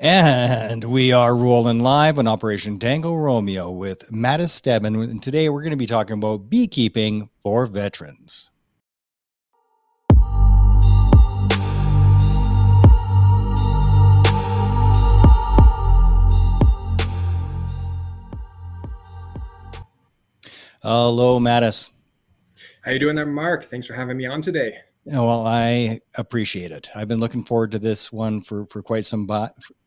And we are rolling live on Operation Tango Romeo with Mattis Stedman. And today we're going to be talking about beekeeping for veterans. Hello, Mattis. How you doing there, Mark? Thanks for having me on today. Well, I appreciate it. I've been looking forward to this one for, for quite some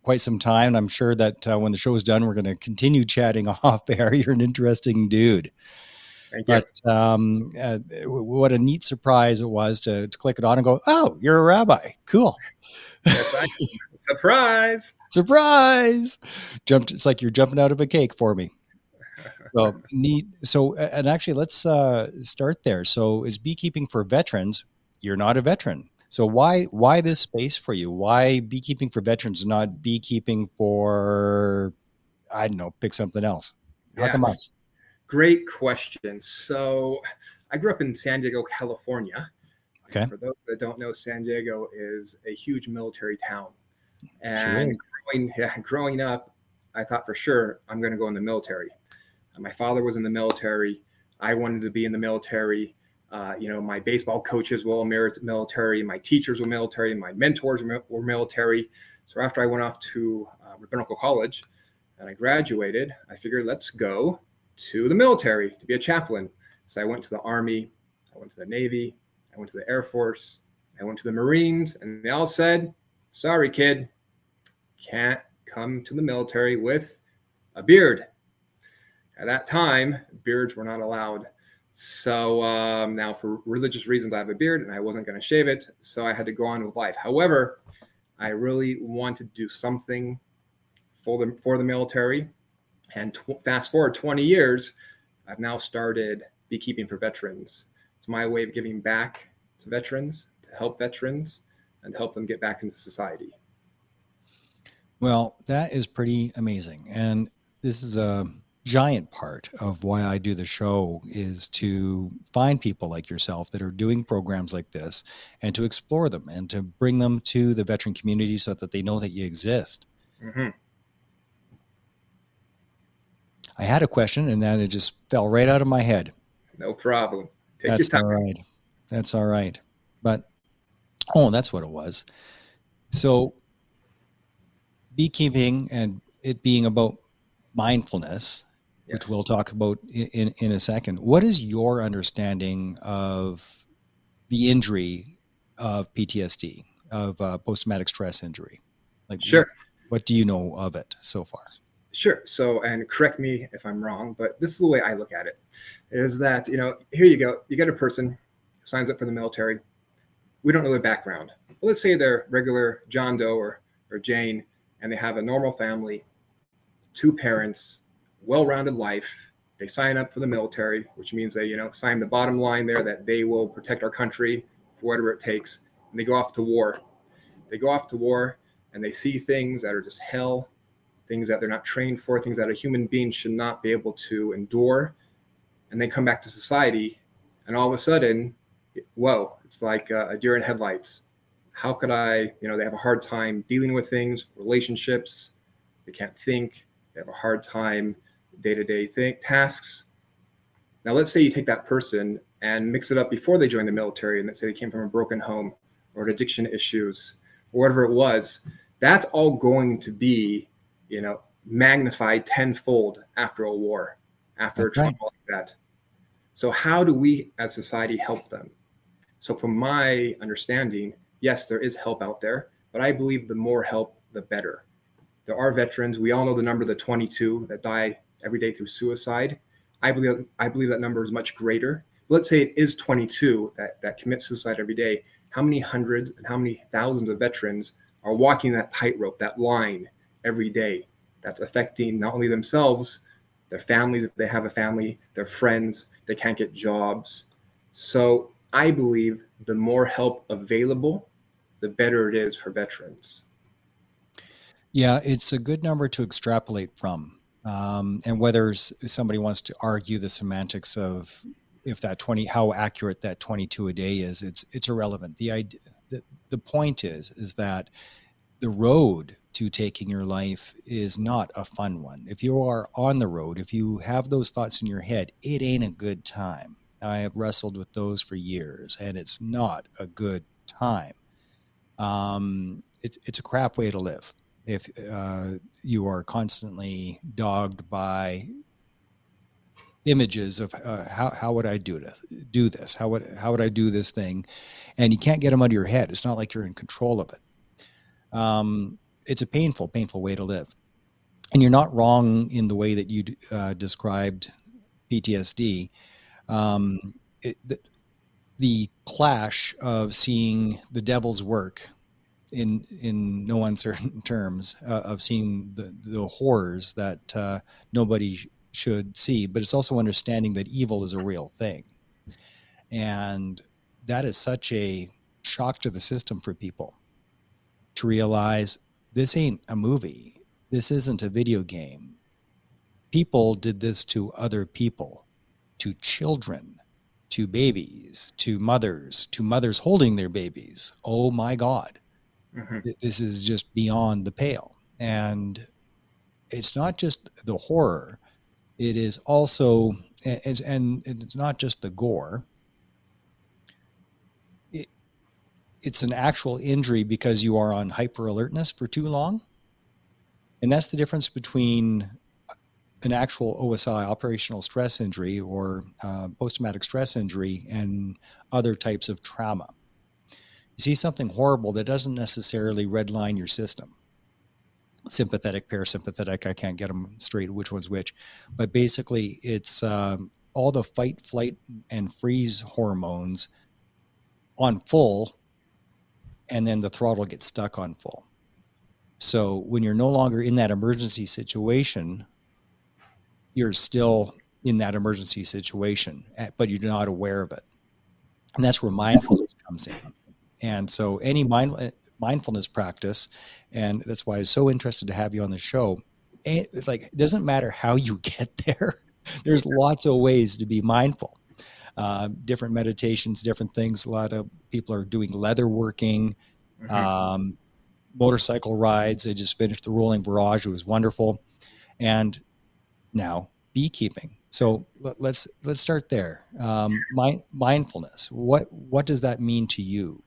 quite some time. And I'm sure that uh, when the show is done, we're going to continue chatting off air. You're an interesting dude. Thank you. But um, uh, what a neat surprise it was to, to click it on and go, "Oh, you're a rabbi. Cool." Surprise! Surprise! Jumped. It's like you're jumping out of a cake for me. So neat. So, and actually, let's uh, start there. So, is beekeeping for veterans? you're not a veteran. So why why this space for you? Why beekeeping for veterans, not beekeeping for I don't know, pick something else? How yeah. come us? Great question. So I grew up in San Diego, California. Okay. For those that don't know, San Diego is a huge military town. And sure growing, yeah, growing up, I thought for sure I'm going to go in the military. My father was in the military. I wanted to be in the military. Uh, you know, my baseball coaches were all military, my teachers were military, my mentors were military. So after I went off to uh, rabbinical college and I graduated, I figured let's go to the military to be a chaplain. So I went to the Army, I went to the Navy, I went to the Air Force, I went to the Marines, and they all said, "Sorry, kid, can't come to the military with a beard." At that time, beards were not allowed so um, now, for religious reasons, I have a beard and I wasn't going to shave it. So I had to go on with life. However, I really wanted to do something for the, for the military. And tw- fast forward 20 years, I've now started beekeeping for veterans. It's my way of giving back to veterans, to help veterans, and help them get back into society. Well, that is pretty amazing. And this is a giant part of why I do the show is to find people like yourself that are doing programs like this and to explore them and to bring them to the veteran community so that they know that you exist. Mm-hmm. I had a question and then it just fell right out of my head. No problem. Take that's all right. That's all right. But oh, that's what it was. So beekeeping and it being about mindfulness yes. which we'll talk about in, in a second. What is your understanding of the injury of PTSD, of uh, post traumatic stress injury? Like, sure. What, what do you know of it so far? Sure. So, and correct me if I'm wrong, but this is the way I look at it is that, you know, here you go. You get a person signs up for the military. We don't know their background. But let's say they're regular John Doe or, or Jane, and they have a normal family, two parents, well-rounded life. They sign up for the military, which means they, you know, sign the bottom line there that they will protect our country for whatever it takes. And they go off to war. They go off to war and they see things that are just hell, things that they're not trained for, things that a human being should not be able to endure. And they come back to society, and all of a sudden, whoa, it's like a deer in headlights. How could I, you know, they have a hard time dealing with things, relationships, they can't think, they have a hard time day-to-day thing, tasks. Now, let's say you take that person and mix it up before they join the military, and let's say they came from a broken home or addiction issues or whatever it was. That's all going to be, you know, magnified tenfold after a war, after That's a trauma right. like that. So, how do we as society help them? So, from my understanding, yes, there is help out there, but I believe the more help, the better. There are veterans. We all know the number, the 22 that die every day through suicide. I believe I believe that number is much greater. Let's say it is 22 that, that commit suicide every day. How many hundreds and how many thousands of veterans are walking that tightrope, that line every day? That's affecting not only themselves, their families, if they have a family, their friends, they can't get jobs. So I believe the more help available, the better it is for veterans. Yeah, it's a good number to extrapolate from. Um, and whether somebody wants to argue the semantics of if that 20 how accurate that 22 a day is it's it's irrelevant. The idea the, the point is is that the road to taking your life is not a fun one. If you are on the road if you have those thoughts in your head it ain't a good time. I have wrestled with those for years and it's not a good time. Um, it's, it's a crap way to live if uh, you are constantly dogged by images of uh, how, how would I do this, do this? How would, how would I do this thing? And you can't get them out of your head. It's not like you're in control of it. Um, it's a painful, painful way to live. And you're not wrong in the way that you uh, described PTSD. Um, it, the, the clash of seeing the devil's work in in no uncertain terms uh, of seeing the the horrors that uh, nobody should see, but it's also understanding that evil is a real thing. And that is such a shock to the system for people to realize this ain't a movie. This isn't a video game. People did this to other people, to children, to babies, to mothers, to mothers holding their babies. Oh my God. Mm-hmm. This is just beyond the pale. And it's not just the horror, it is also, and, it's not just the gore. It, it's an actual injury because you are on hyper alertness for too long. And that's the difference between an actual OSI, operational stress injury, or uh, post traumatic stress injury, and other types of trauma. You see something horrible that doesn't necessarily redline your system sympathetic, parasympathetic. I can't get them straight which one's which, but basically it's um, all the fight, flight, and freeze hormones on full, and then the throttle gets stuck on full. So when you're no longer in that emergency situation, you're still in that emergency situation, eh, but you're not aware of it. And that's where mindfulness comes in. And so any mind, mindfulness practice, and that's why I was so interested to have you on the show. And like, it doesn't matter how you get there. There's lots of ways to be mindful. Uh, different meditations, different things. A lot of people are doing leather working, mm-hmm. um, motorcycle rides. I just finished the Rolling Barrage; it was wonderful, and now beekeeping. So let's let's start there. Um, mind, mindfulness. What what does that mean to you?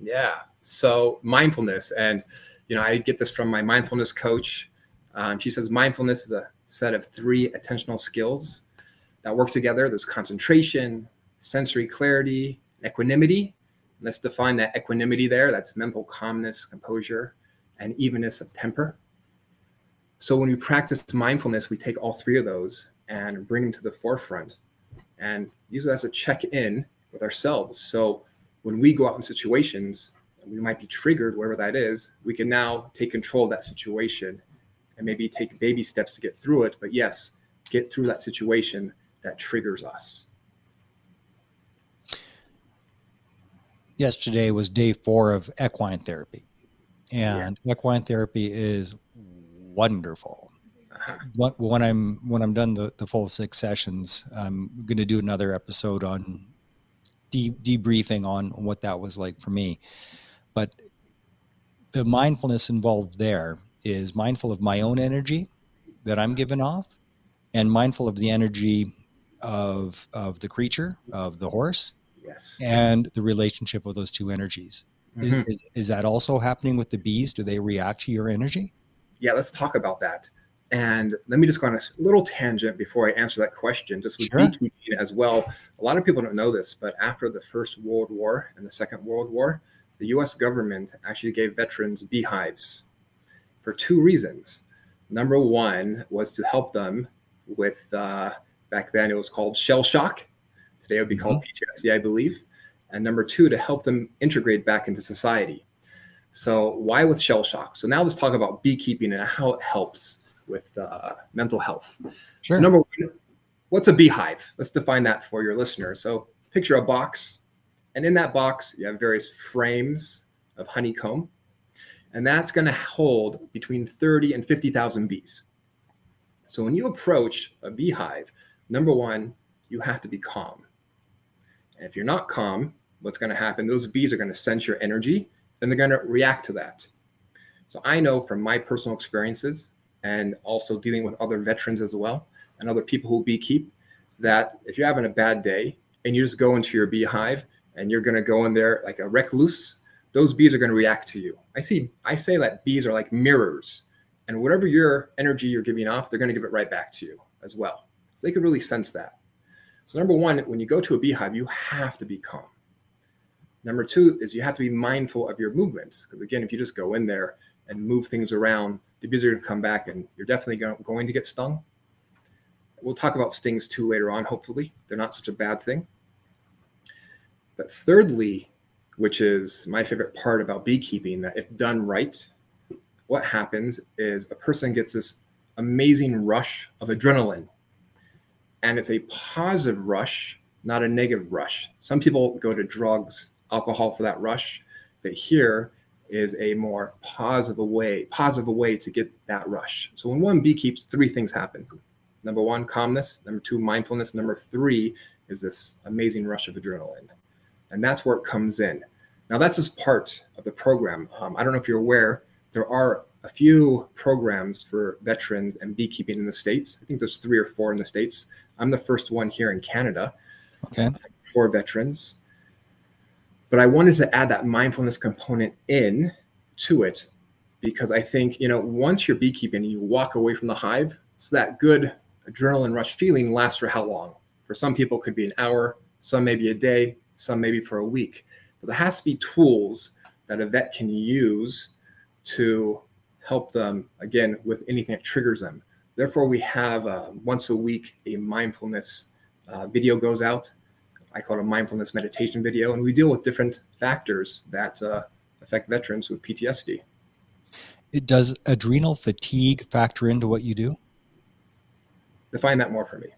Yeah. So mindfulness, and you know, I get this from my mindfulness coach. Um, she says mindfulness is a set of three attentional skills that work together. There's concentration, sensory clarity, equanimity. Let's define that equanimity there. That's mental calmness, composure, and evenness of temper. So when we practice mindfulness, we take all three of those and bring them to the forefront and use it as a check in with ourselves. So when we go out in situations, we might be triggered, wherever that is, we can now take control of that situation and maybe take baby steps to get through it. But yes, get through that situation that triggers us. Yesterday was day four of equine therapy, and yes. equine therapy is wonderful. Uh-huh. When I'm when I'm done the, the full six sessions, I'm going to do another episode on de- debriefing on what that was like for me. But the mindfulness involved there is mindful of my own energy that I'm giving off and mindful of the energy of of the creature, of the horse. Yes. And the relationship of those two energies. Mm-hmm. Is, is, is that also happening with the bees? Do they react to your energy? Yeah, let's talk about that. And let me just go on a little tangent before I answer that question, just with sure. beekeeping as well. A lot of people don't know this, but after the First World War and the Second World War, the US government actually gave veterans beehives for two reasons. Number one was to help them with, uh, back then it was called shell shock. Today it would be mm-hmm. called PTSD, I believe. And number two, to help them integrate back into society. So, why with shell shock? So, now let's talk about beekeeping and how it helps with uh, mental health. Sure. So number one, what's a beehive? Let's define that for your listeners. So picture a box, and in that box you have various frames of honeycomb, and that's going to hold between 30 and 50,000 bees. So when you approach a beehive, number one, you have to be calm. And if you're not calm, what's going to happen? Those bees are going to sense your energy, and they're going to react to that. So I know from my personal experiences and also dealing with other veterans as well and other people who beekeep that if you're having a bad day and you just go into your beehive and you're going to go in there like a recluse, those bees are going to react to you. I see, I say that bees are like mirrors, and whatever your energy you're giving off, they're going to give it right back to you as well. So they could really sense that. So, number one, when you go to a beehive, you have to be calm. Number two is you have to be mindful of your movements. Because again, if you just go in there and move things around, the bees are going to come back and you're definitely going to get stung. We'll talk about stings too later on, hopefully. They're not such a bad thing. But thirdly, which is my favorite part about beekeeping, that if done right, what happens is a person gets this amazing rush of adrenaline. And it's a positive rush, not a negative rush. Some people go to drugs, alcohol for that rush, but here is a more positive way, positive way to get that rush. So when one bee keeps, three things happen. Number one, calmness. Number two, mindfulness. Number three is this amazing rush of adrenaline. And that's where it comes in. Now, that's just part of the program. Um, I don't know if you're aware, there are a few programs for veterans and beekeeping in the States. I think there's three or four in the States. I'm the first one here in Canada okay. for veterans. But I wanted to add that mindfulness component in to it because I think, you know, once you're beekeeping and you walk away from the hive, so that good adrenaline rush feeling lasts for how long? For some people, it could be an hour, some maybe a day, some maybe for a week. But there has to be tools that a vet can use to help them again with anything that triggers them. Therefore, we have uh, once a week a mindfulness uh, video goes out. I call it a mindfulness meditation video, and we deal with different factors that uh, affect veterans with PTSD. It does adrenal fatigue factor into what you do? Define that more for me.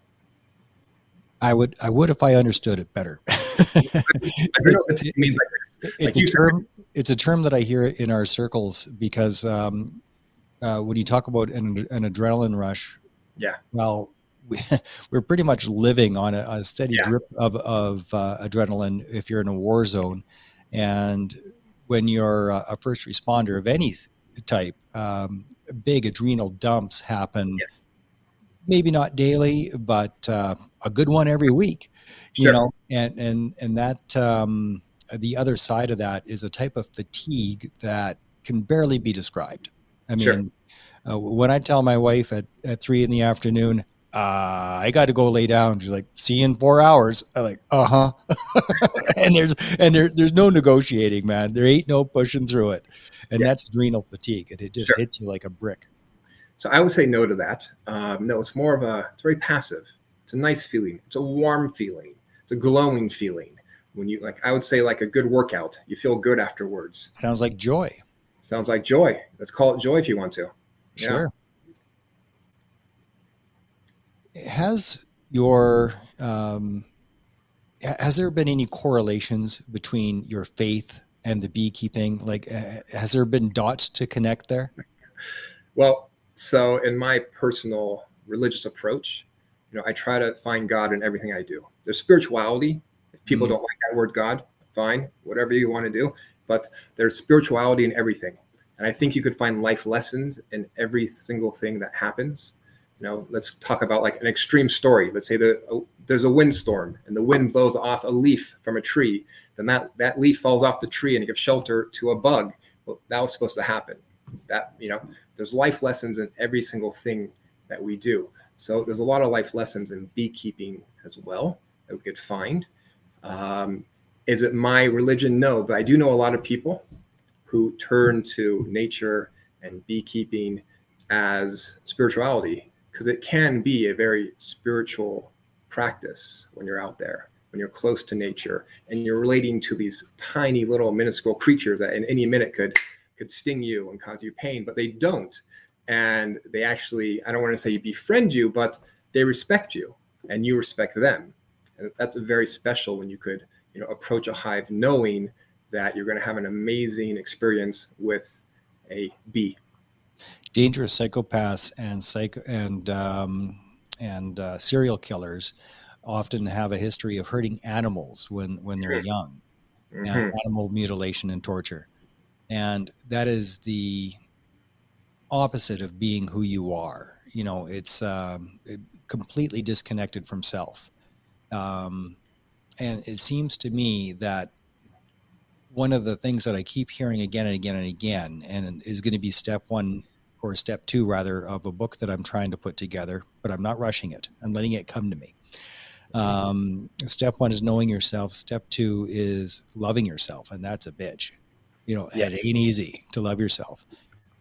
I would I would if I understood it better. it's, means like it's, like a term, it's a term that I hear in our circles because um, uh, when you talk about an, an adrenaline rush, yeah, well, we, are pretty much living on a, a steady yeah. drip of, of uh, adrenaline if you're in a war zone, and when you're a first responder of any type, um, big adrenal dumps happen. Yes maybe not daily, but uh, a good one every week. Sure. You know, and and and that um, the other side of that is a type of fatigue that can barely be described. I mean, sure. uh, when I tell my wife at, at three in the afternoon, uh, I got to go lay down. She's like, "See you in four hours." I'm like, "Uh huh." and there's and there, there's no negotiating, man. There ain't no pushing through it, and yeah. that's adrenal fatigue. and it just sure. hits you like a brick. So I would say no to that. Um, no, it's more of a, it's very passive. It's a nice feeling. It's a warm feeling. It's a glowing feeling. When you like, I would say like a good workout, you feel good afterwards. Sounds like joy. Sounds like joy. Let's call it joy if you want to. Sure. Yeah. Has your, um, has there been any correlations between your faith and the beekeeping? Like, uh, has there been dots to connect there? Well, so in my personal religious approach, you know, I try to find God in everything I do. There's spirituality. If people mm-hmm. don't like that word God, fine, whatever you want to do. But there's spirituality in everything. And I think you could find life lessons in every single thing that happens. You know, let's talk about like an extreme story. Let's say the, uh, there's a windstorm and the wind blows off a leaf from a tree. Then that, that leaf falls off the tree and it gives shelter to a bug. Well, that was supposed to happen. That, you know, there's life lessons in every single thing that we do. So there's a lot of life lessons in beekeeping as well that we could find. Um, is it my religion? No, but I do know a lot of people who turn to nature and beekeeping as spirituality because it can be a very spiritual practice when you're out there when you're close to nature and you're relating to these tiny little minuscule creatures that in any minute could could sting you and cause you pain, but they don't. and they actually i don't want to say befriend you but they respect you and you respect them and that's very special when you could you know approach a hive knowing that you're going to have an amazing experience with a bee dangerous psychopaths and psycho and um, and uh, serial killers often have a history of hurting animals when when they're young mm-hmm. animal mutilation and torture and that is the opposite of being who you are. You know, it's um, completely disconnected from self. Um, and it seems to me that one of the things that I keep hearing again and again and again, and is going to be step one or step two rather of a book that I'm trying to put together, but I'm not rushing it. I'm letting it come to me. Um, step one is knowing yourself. Step two is loving yourself, and that's a bitch. You know, yes. it ain't easy to love yourself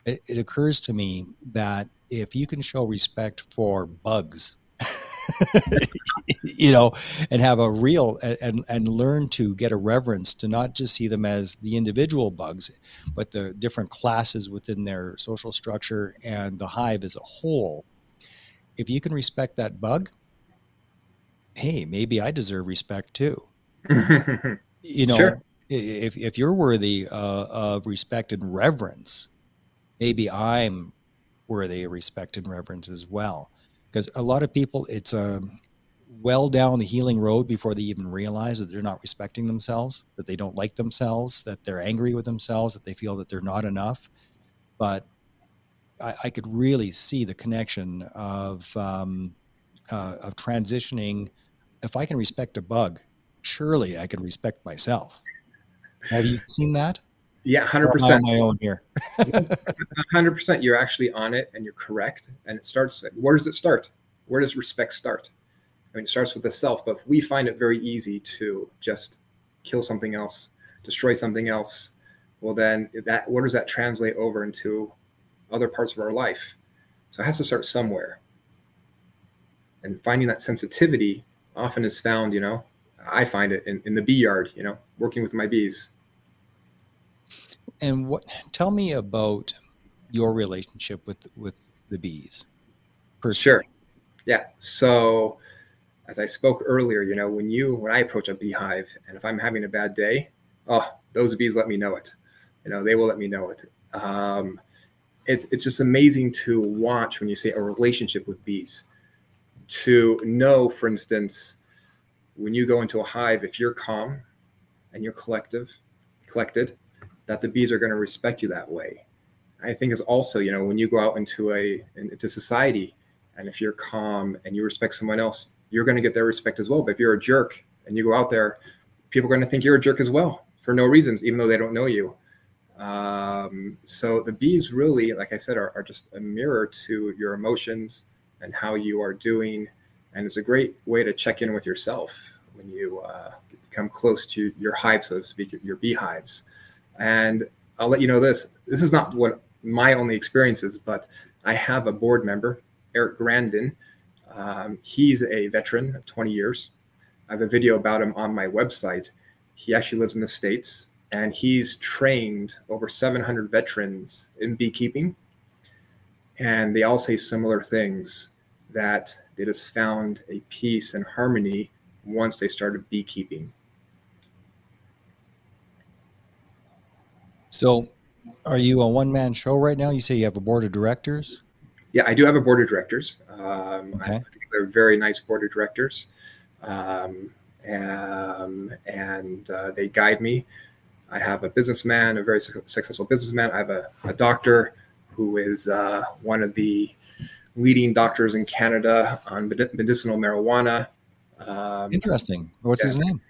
it, it occurs to me that if you can show respect for bugs you know, and have a real and and learn to get a reverence to not just see them as the individual bugs, but the different classes within their social structure and the hive as a whole. If you can respect that bug, hey, maybe I deserve respect too. you know, sure. if if you're worthy uh, of respect and reverence, maybe I'm worthy of respect and reverence as well. Because a lot of people, it's um, well down the healing road before they even realize that they're not respecting themselves, that they don't like themselves, that they're angry with themselves, that they feel that they're not enough. But I, I could really see the connection of um, uh, of transitioning. If I can respect a bug, surely I can respect myself. Have you seen that? Yeah, hundred percent. My own here. Hundred percent. You're actually on it, and you're correct. And it starts. Where does it start? Where does respect start? I mean, it starts with the self. But we find it very easy to just kill something else, destroy something else. Well, then that where does that translate over into other parts of our life? So it has to start somewhere. And finding that sensitivity often is found, you know, I find it in, in the bee yard, you know, working with my bees and what? Tell me about your relationship with with the bees. Personally. Sure. Yeah. So, as I spoke earlier, you know, when you when I approach a beehive, and if I'm having a bad day, oh, those bees let me know it. You know, they will let me know it. Um, it it's just amazing to watch when you say a relationship with bees. To know, for instance, when you go into a hive, if you're calm and you're collective, collected, that the bees are going to respect you that way. I think is also, you know, when you go out into a into society, and if you're calm and you respect someone else, you're going to get their respect as well. But if you're a jerk and you go out there, people are going to think you're a jerk as well for no reasons, even though they don't know you. Um, so the bees really, like I said, are, are just a mirror to your emotions and how you are doing, and it's a great way to check in with yourself when you uh, become close to your hive, so to speak, your beehives. And I'll let you know this this is not what my only experience is, but I have a board member, Eric Grandin. Um, he's a veteran of 20 years. I have a video about him on my website. He actually lives in the States and he's trained over 700 veterans in beekeeping. And they all say similar things that they just found a peace and harmony once they started beekeeping. So, are you a one man show right now? You say you have a board of directors? Yeah, I do have a board of directors. Um, okay. They're very nice board of directors. Um, um, and uh, they guide me. I have a businessman, a very su- successful businessman. I have a, a doctor who is uh, one of the leading doctors in Canada on medicinal marijuana. Um, Interesting. What's yeah. his name?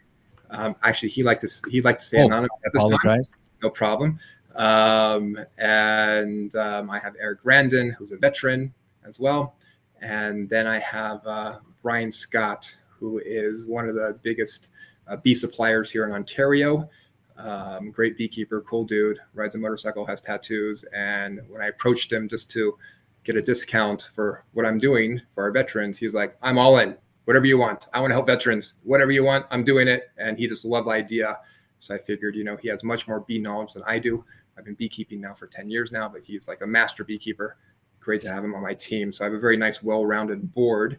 Um, actually, he liked to he liked to say oh, anonymous at this apologize. time no problem. Um, and um, I have Eric Grandin, who's a veteran as well. And then I have uh, Brian Scott, who is one of the biggest uh, bee suppliers here in Ontario. Um, great beekeeper, cool dude, rides a motorcycle, has tattoos. And when I approached him just to get a discount for what I'm doing for our veterans, he's like, I'm all in, whatever you want. I want to help veterans, whatever you want, I'm doing it. And he just loved the idea so I figured, you know, he has much more bee knowledge than I do. I've been beekeeping now for 10 years now, but he's like a master beekeeper. great to have him on my team. So I have a very nice, well-rounded board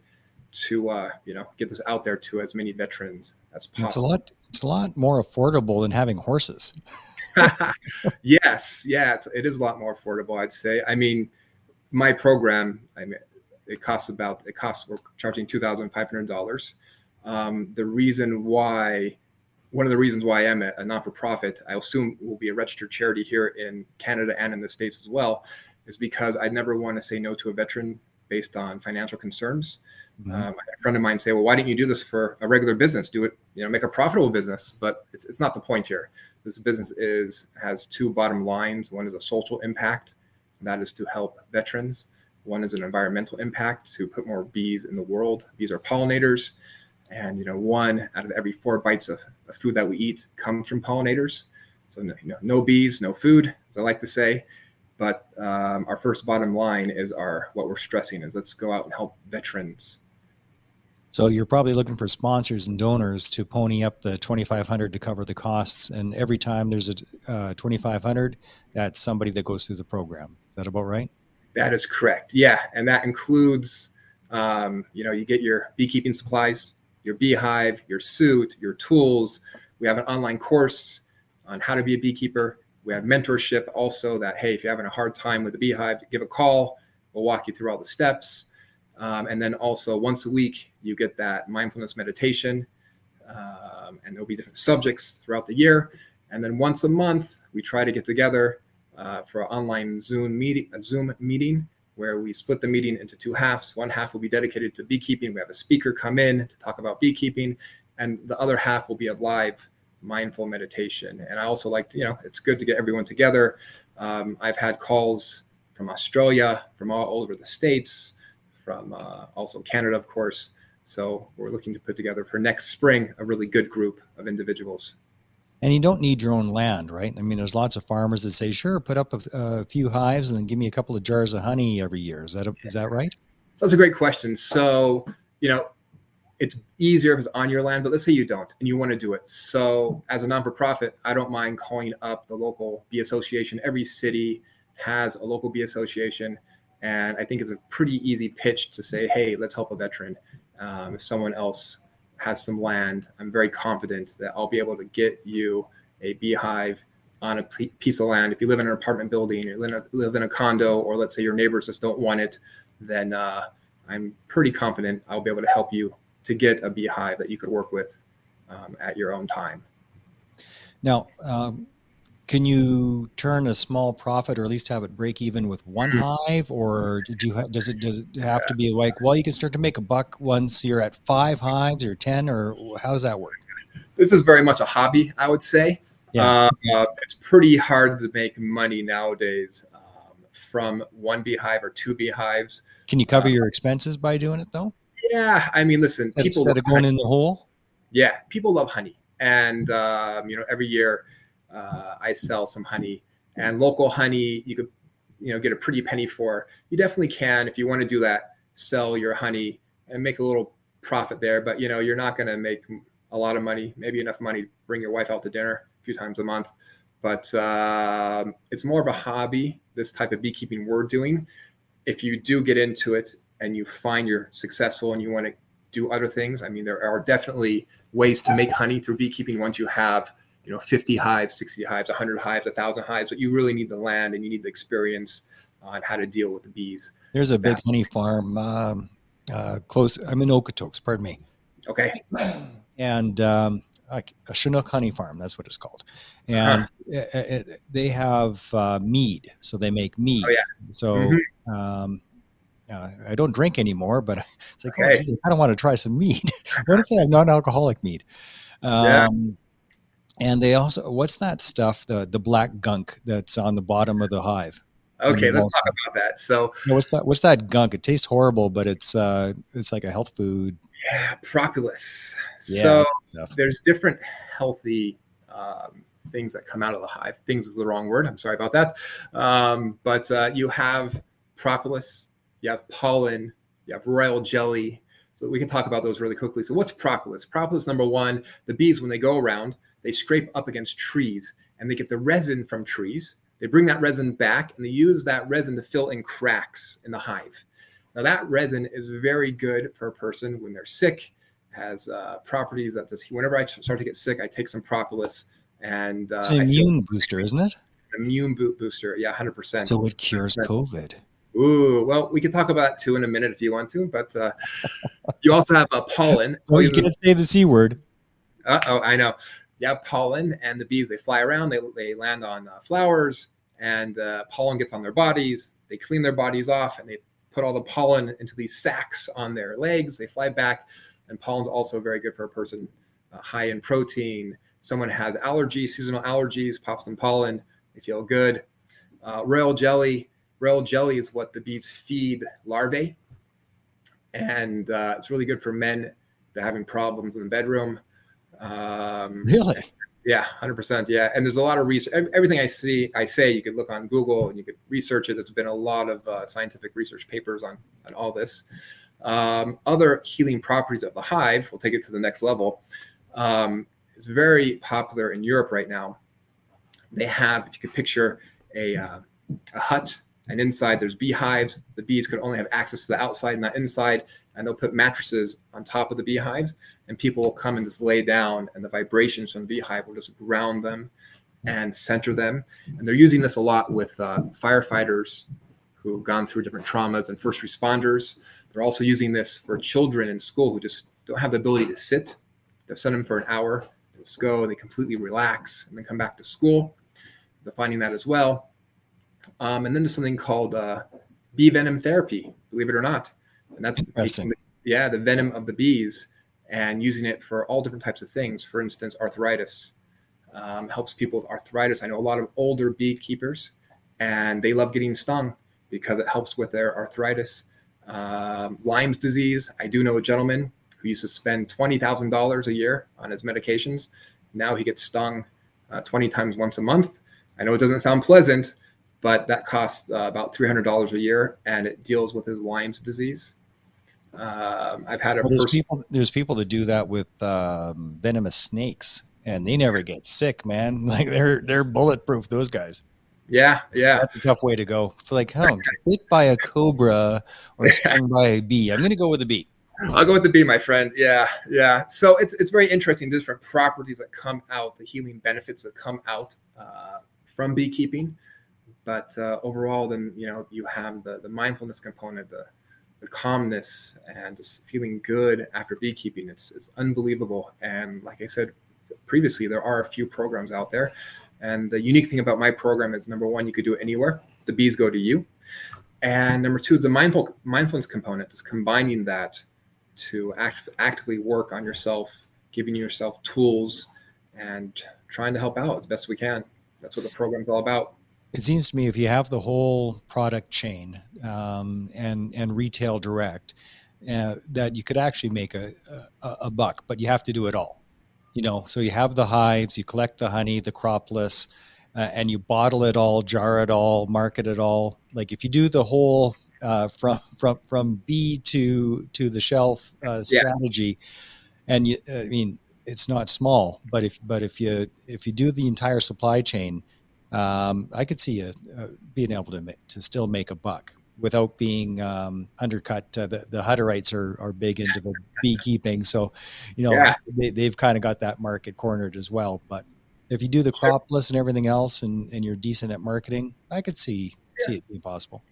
to uh, you know get this out there to as many veterans as possible. It's a lot. It's a lot more affordable than having horses. yes, yeah, it's, it is a lot more affordable. I'd say. I mean, my program, I mean, it costs about it costs we're charging two thousand five hundred dollars. Um, the reason why, one of the reasons why I am a, a non-for-profit, I assume will be a registered charity here in Canada and in the states as well, is because I never want to say no to a veteran based on financial concerns. Mm-hmm. Um, a friend of mine say, "Well, why didn't you do this for a regular business? Do it, you know, make a profitable business." But it's, it's not the point here. This business is has two bottom lines. One is a social impact, that is to help veterans. One is an environmental impact to put more bees in the world. Bees are pollinators, and you know, one out of every four bites of, of food that we eat comes from pollinators. So, you know, no bees, no food, as I like to say. But um, our first bottom line is our what we're stressing is let's go out and help veterans so you're probably looking for sponsors and donors to pony up the 2,500 to cover the costs. And every time there's a uh, 2,500, that's somebody that goes through the program. Is that about right? That is correct. Yeah, and that includes, um, you know, you get your beekeeping supplies, your beehive, your suit, your tools. We have an online course on how to be a beekeeper. We have mentorship also. That hey, if you're having a hard time with the beehive, give a call. We'll walk you through all the steps. Um, and then also once a week, you get that mindfulness meditation, um, and there'll be different subjects throughout the year. And then once a month, we try to get together uh, for an online Zoom meeting, a Zoom meeting where we split the meeting into two halves. One half will be dedicated to beekeeping. We have a speaker come in to talk about beekeeping, and the other half will be a live mindful meditation. And I also like to, you know, it's good to get everyone together. Um, I've had calls from Australia, from all over the states, from uh, also Canada, of course. So we're looking to put together for next spring a really good group of individuals. And you don't need your own land, right? I mean, there's lots of farmers that say, "Sure, put up a, a few hives and then give me a couple of jars of honey every year." Is that a, is that right? So that's a great question. So you know, it's easier if it's on your land, but let's say you don't and you want to do it. So as a non-for-profit, I don't mind calling up the local bee association. Every city has a local bee association and I think it's a pretty easy pitch to say, hey, let's help a veteran. Um, if someone else has some land, I'm very confident that I'll be able to get you a beehive on a piece of land. If you live in an apartment building, you live in a, live in a condo, or let's say your neighbors just don't want it, then uh, I'm pretty confident I'll be able to help you to get a beehive that you could work with um, at your own time. Now, um, can you turn a small profit or at least have it break even with one hmm. hive? Or do you ha- does it does it have to be like well you can start to make a buck once you're at five hives or 10 or how does that work? This is very much a hobby i would say. Yeah. Uh, it's pretty hard to make money nowadays um, from one beehive or two beehives. Can you cover uh, your expenses by doing it though? Yeah i mean listen people instead of going honey. in the hole? Yeah people love honey. And um, you know every year uh, I sell some honey and local honey you could you know get a pretty penny for. You definitely can if you want to do that. Sell your honey and make a little profit there, but you know you're not going to make a lot of money. Maybe enough money to bring your wife out to dinner a few times a month. But uh, it's more of a hobby. This type of beekeeping we're doing. If you do get into it and you find you're successful and you want to do other things, I mean, there are definitely ways to make honey through beekeeping once you have you know 50 hives 60 hives 100 hives 1000 hives but you really need the land and you need the experience on how to deal with the bees there's a big honey farm um, uh, close i'm in okotoks pardon me okay and um, a chinook honey farm that's what it's called and uh-huh. it, it, they have uh, mead so they make mead oh, yeah. so mm-hmm. um, uh, I don't drink anymore, but it's like, oh, okay. oh, geez, I don't want to try some mead. what if they have non-alcoholic mead? Um, yeah and they also what's that stuff the the black gunk that's on the bottom of the hive? Okay let's talk about that. So what's that what's that gunk? It tastes horrible but it's uh it's like a health food. Yeah propolis. Yeah, so there's different healthy um, things that come out of the hive. Things is the wrong word i'm sorry about that. Um, but uh, you have propolis you have pollen you have royal jelly. So we can talk about those really quickly. So what's propolis? Propolis number one the bees when they go around they scrape up against trees and they get the resin from trees. They bring that resin back and they use that resin to fill in cracks in the hive. Now, that resin is very good for a person when they're sick, has uh, properties that this, whenever I start to get sick, I take some propolis and uh, it's an immune booster, isn't it? Immune boot booster. Yeah, 100%. So it cures 100%. COVID. Ooh, well, we can talk about two in a minute if you want to, but uh, you also have a pollen. Oh, you can't say the C word. Uh oh, I know. Yeah, pollen and the bees, they fly around, they, they land on uh, flowers, and uh, pollen gets on their bodies. They clean their bodies off and they put all the pollen into these sacs on their legs. They fly back, and pollen's also very good for a person uh, high in protein. Someone has allergies, seasonal allergies, pops some pollen, they feel good. Uh, royal jelly, royal jelly is what the bees feed larvae, and uh, it's really good for men that are having problems in the bedroom. Um, really? Yeah, hundred percent. Yeah, and there's a lot of research. Everything I see, I say, you could look on Google and you could research it. There's been a lot of uh, scientific research papers on on all this. Um, other healing properties of the hive. We'll take it to the next level. Um, it's very popular in Europe right now. They have, if you could picture a, uh, a hut, and inside there's beehives. The bees could only have access to the outside, not inside and they'll put mattresses on top of the beehives and people will come and just lay down and the vibrations from the beehive will just ground them and center them. And they're using this a lot with uh, firefighters who've gone through different traumas and first responders. They're also using this for children in school who just don't have the ability to sit. They'll send them for an hour let's go they completely relax and then come back to school. They're finding that as well. Um, and then there's something called uh, bee venom therapy believe it or not and that's taking, yeah the venom of the bees and using it for all different types of things. For instance, arthritis um, helps people with arthritis. I know a lot of older beekeepers, and they love getting stung because it helps with their arthritis. Um, Lyme's disease. I do know a gentleman who used to spend twenty thousand dollars a year on his medications. Now he gets stung uh, twenty times once a month. I know it doesn't sound pleasant, but that costs uh, about three hundred dollars a year, and it deals with his Lyme's disease. Um, I've had a well, there's person- people there's people that do that with um, venomous snakes, and they never get sick, man. Like they're they're bulletproof. Those guys. Yeah, yeah. That's a tough way to go. For like, oh, bit by a cobra or stung by a bee. I'm going to go with a bee. I'll go with the bee, my friend. Yeah, yeah. So it's it's very interesting. Different properties that come out, the healing benefits that come out uh, from beekeeping. But uh, overall, then you know you have the the mindfulness component, the the calmness and just feeling good after beekeeping. It's it's unbelievable. And like I said previously, there are a few programs out there. And the unique thing about my program is number one, you could do it anywhere. The bees go to you. And number two is the mindful mindfulness component is combining that to act, actively work on yourself, giving yourself tools and trying to help out as best we can. That's what the program's all about it seems to me if you have the whole product chain um, and and retail direct, uh, that you could actually make a, a, a buck, but you have to do it all. You know, so you have the hives, you collect the honey, the propolis, uh, and you bottle it all, jar it all, market it all. Like if you do the whole uh, from from from bee to to the shelf uh, strategy, yeah. and you, I mean, it's not small, but if but if you if you do the entire supply chain um, I could see a, a being able to to still make a buck without being um, undercut. Uh, the the Hutterites are are big into the beekeeping, so you know yeah. they they've kind of got that market cornered as well. But if you do the propolis and everything else, and and you're decent at marketing, I could see yeah. see it being possible.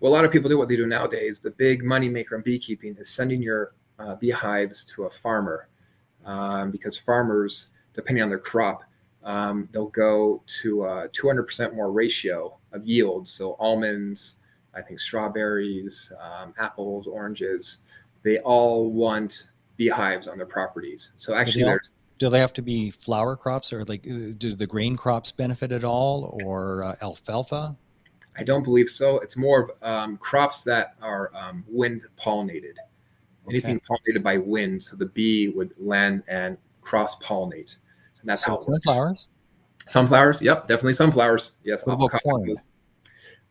Well, a lot of people do what they do nowadays. The big money maker in beekeeping is sending your uh, beehives to a farmer, um, because farmers, depending on their crop, um, they'll go to a 200% more ratio of yield. So almonds, I think strawberries, um, apples, oranges, they all want beehives on their properties. So actually, there's do they have to be flower crops or like uh, do the grain crops benefit at all or uh, alfalfa? I don't believe so. It's more of um, crops that are um, wind pollinated. Okay. Anything pollinated by wind, so the bee would land and cross pollinate. And that's how. Sunflowers? Sunflowers, yep, definitely sunflowers. Yes. What about corn?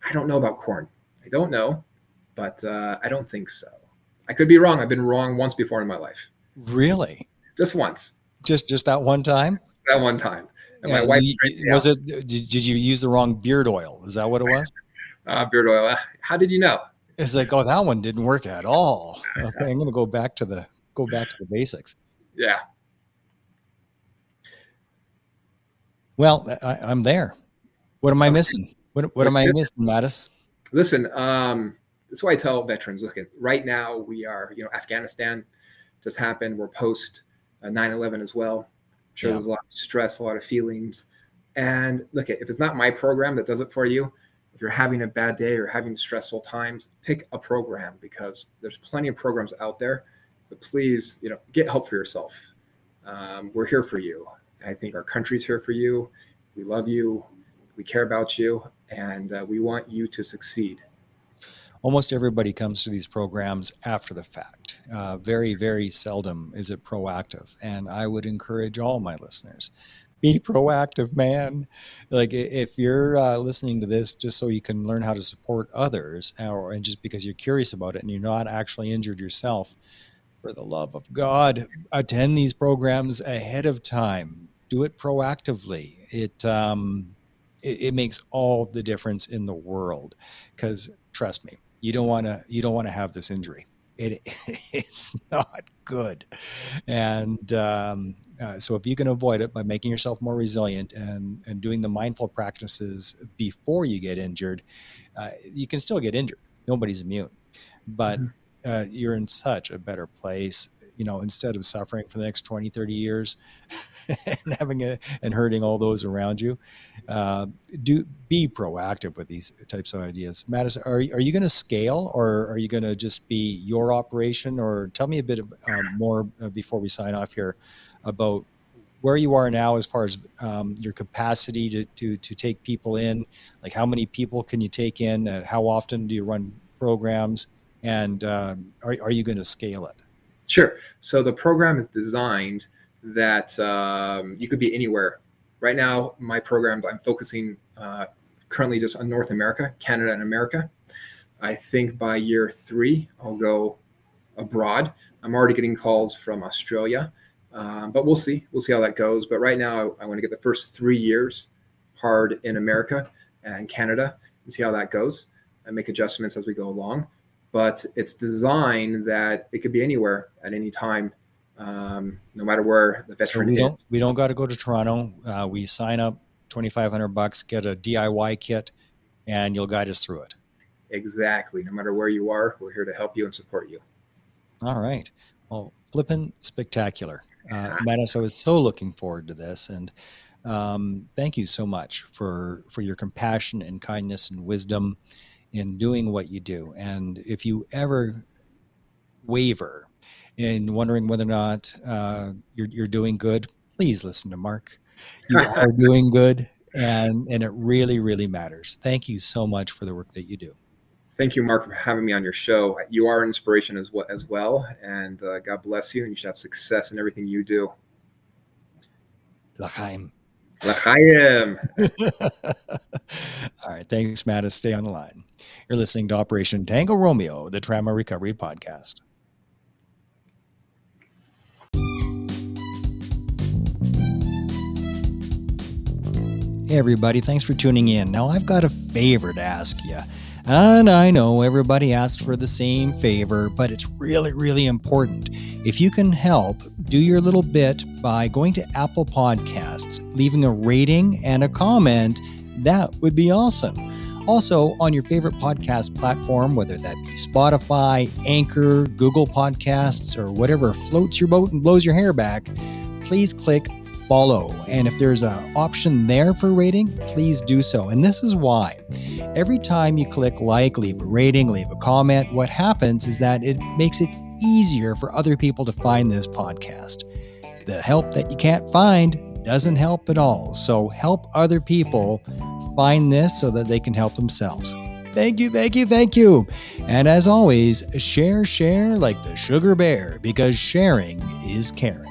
I don't know about corn. I don't know, but uh, I don't think so. I could be wrong. I've been wrong once before in my life. Really? Just once. Just just that one time? That one time. And my wife you- was out. it? Did, did you use the wrong beard oil? Is that what it was? uh, beard oil. Uh, How did you know? It's like, oh, that one didn't work at all. Okay, I'm going to go back to the go back to the basics. Yeah. Well, I, I'm there. What am I missing? What What am I missing, Mattis? Listen, um, that's why I tell veterans, look, at right now we are, you know, Afghanistan just happened. We're post uh, 9/11 as well. I'm sure Yeah. there's a lot of stress, a lot of feelings. And look, at if it's not my program that does it for you, if you're having a bad day or having stressful times, pick a program because there's plenty of programs out there. But please, you know, get help for yourself. Um, we're here for you. I think our country's here for you. We love you. We care about you, and uh, we want you to succeed. Almost everybody comes to these programs after the fact. Uh, very, very seldom is it proactive. And I would encourage all my listeners be proactive, man. Like if you're uh, listening to this just so you can learn how to support others, or and just because you're curious about it and you're not actually injured yourself, for the love of God, attend these programs ahead of time. Do it proactively. It um, it, it makes all the difference in the world. Because trust me, you don't want to you don't want to have this injury. It it's not good, and um, uh, so if you can avoid it by making yourself more resilient and and doing the mindful practices before you get injured, uh, you can still get injured. Nobody's immune, but Mhm. uh, you're in such a better place. You know, instead of suffering for the next 20, 30 years and having a and hurting all those around you, uh, do be proactive with these types of ideas. Mattis, are, are you going to scale or are you going to just be your operation? Or tell me a bit of, um, more uh, before we sign off here about where you are now as far as um, your capacity to, to, to take people in. Like how many people can you take in? Uh, how often do you run programs? And um, are, are you going to scale it? Sure. So the program is designed that um, you could be anywhere. Right now, my program, I'm focusing uh, currently just on North America, Canada, and America. I think by year three, I'll go abroad. I'm already getting calls from Australia, um, but we'll see. We'll see how that goes. But right now, I, I want to get the first three years hard in America and Canada and see how that goes and make adjustments as we go along but it's designed that it could be anywhere at any time, um, no matter where the So veteran we is. don't we don't got to go to Toronto. Uh, we sign up twenty five hundred bucks, get a DIY kit, and you'll guide us through it. Exactly. No matter where you are, we're here to help you and support you. All right. Well, flippin' spectacular. Uh, Mattis, I was so looking forward to this, and um, thank you so much for for your compassion and kindness and wisdom in doing what you do. And if you ever waver in wondering whether or not uh, you're you're doing good, please listen to Mark. You are doing good, and and it really really matters. Thank you so much for the work that you do. Thank you, Mark, for having me on your show. You are an inspiration as well, as well and uh, God bless you, and you should have success in everything you do. L'chaim. L'chaim. All right. Thanks, Mattis. Stay on the line. You're listening to Operation Tango Romeo, the Trauma Recovery Podcast. Hey, everybody. Thanks for tuning in. Now, I've got a favor to ask you. And I know everybody asks for the same favor, but it's really, really important. If you can help, do your little bit by going to Apple Podcasts, leaving a rating and a comment. That would be awesome. Also, on your favorite podcast platform, whether that be Spotify, Anchor, Google Podcasts, or whatever floats your boat and blows your hair back, please click follow. And if there's an option there for rating, please do so. And this is why. Every time you click like, leave a rating, leave a comment, what happens is that it makes it easier for other people to find this podcast. The help that you can't find doesn't help at all. So help other people find this so that they can help themselves. Thank you, thank you, thank you. And as always, share, share like the sugar bear because sharing is caring.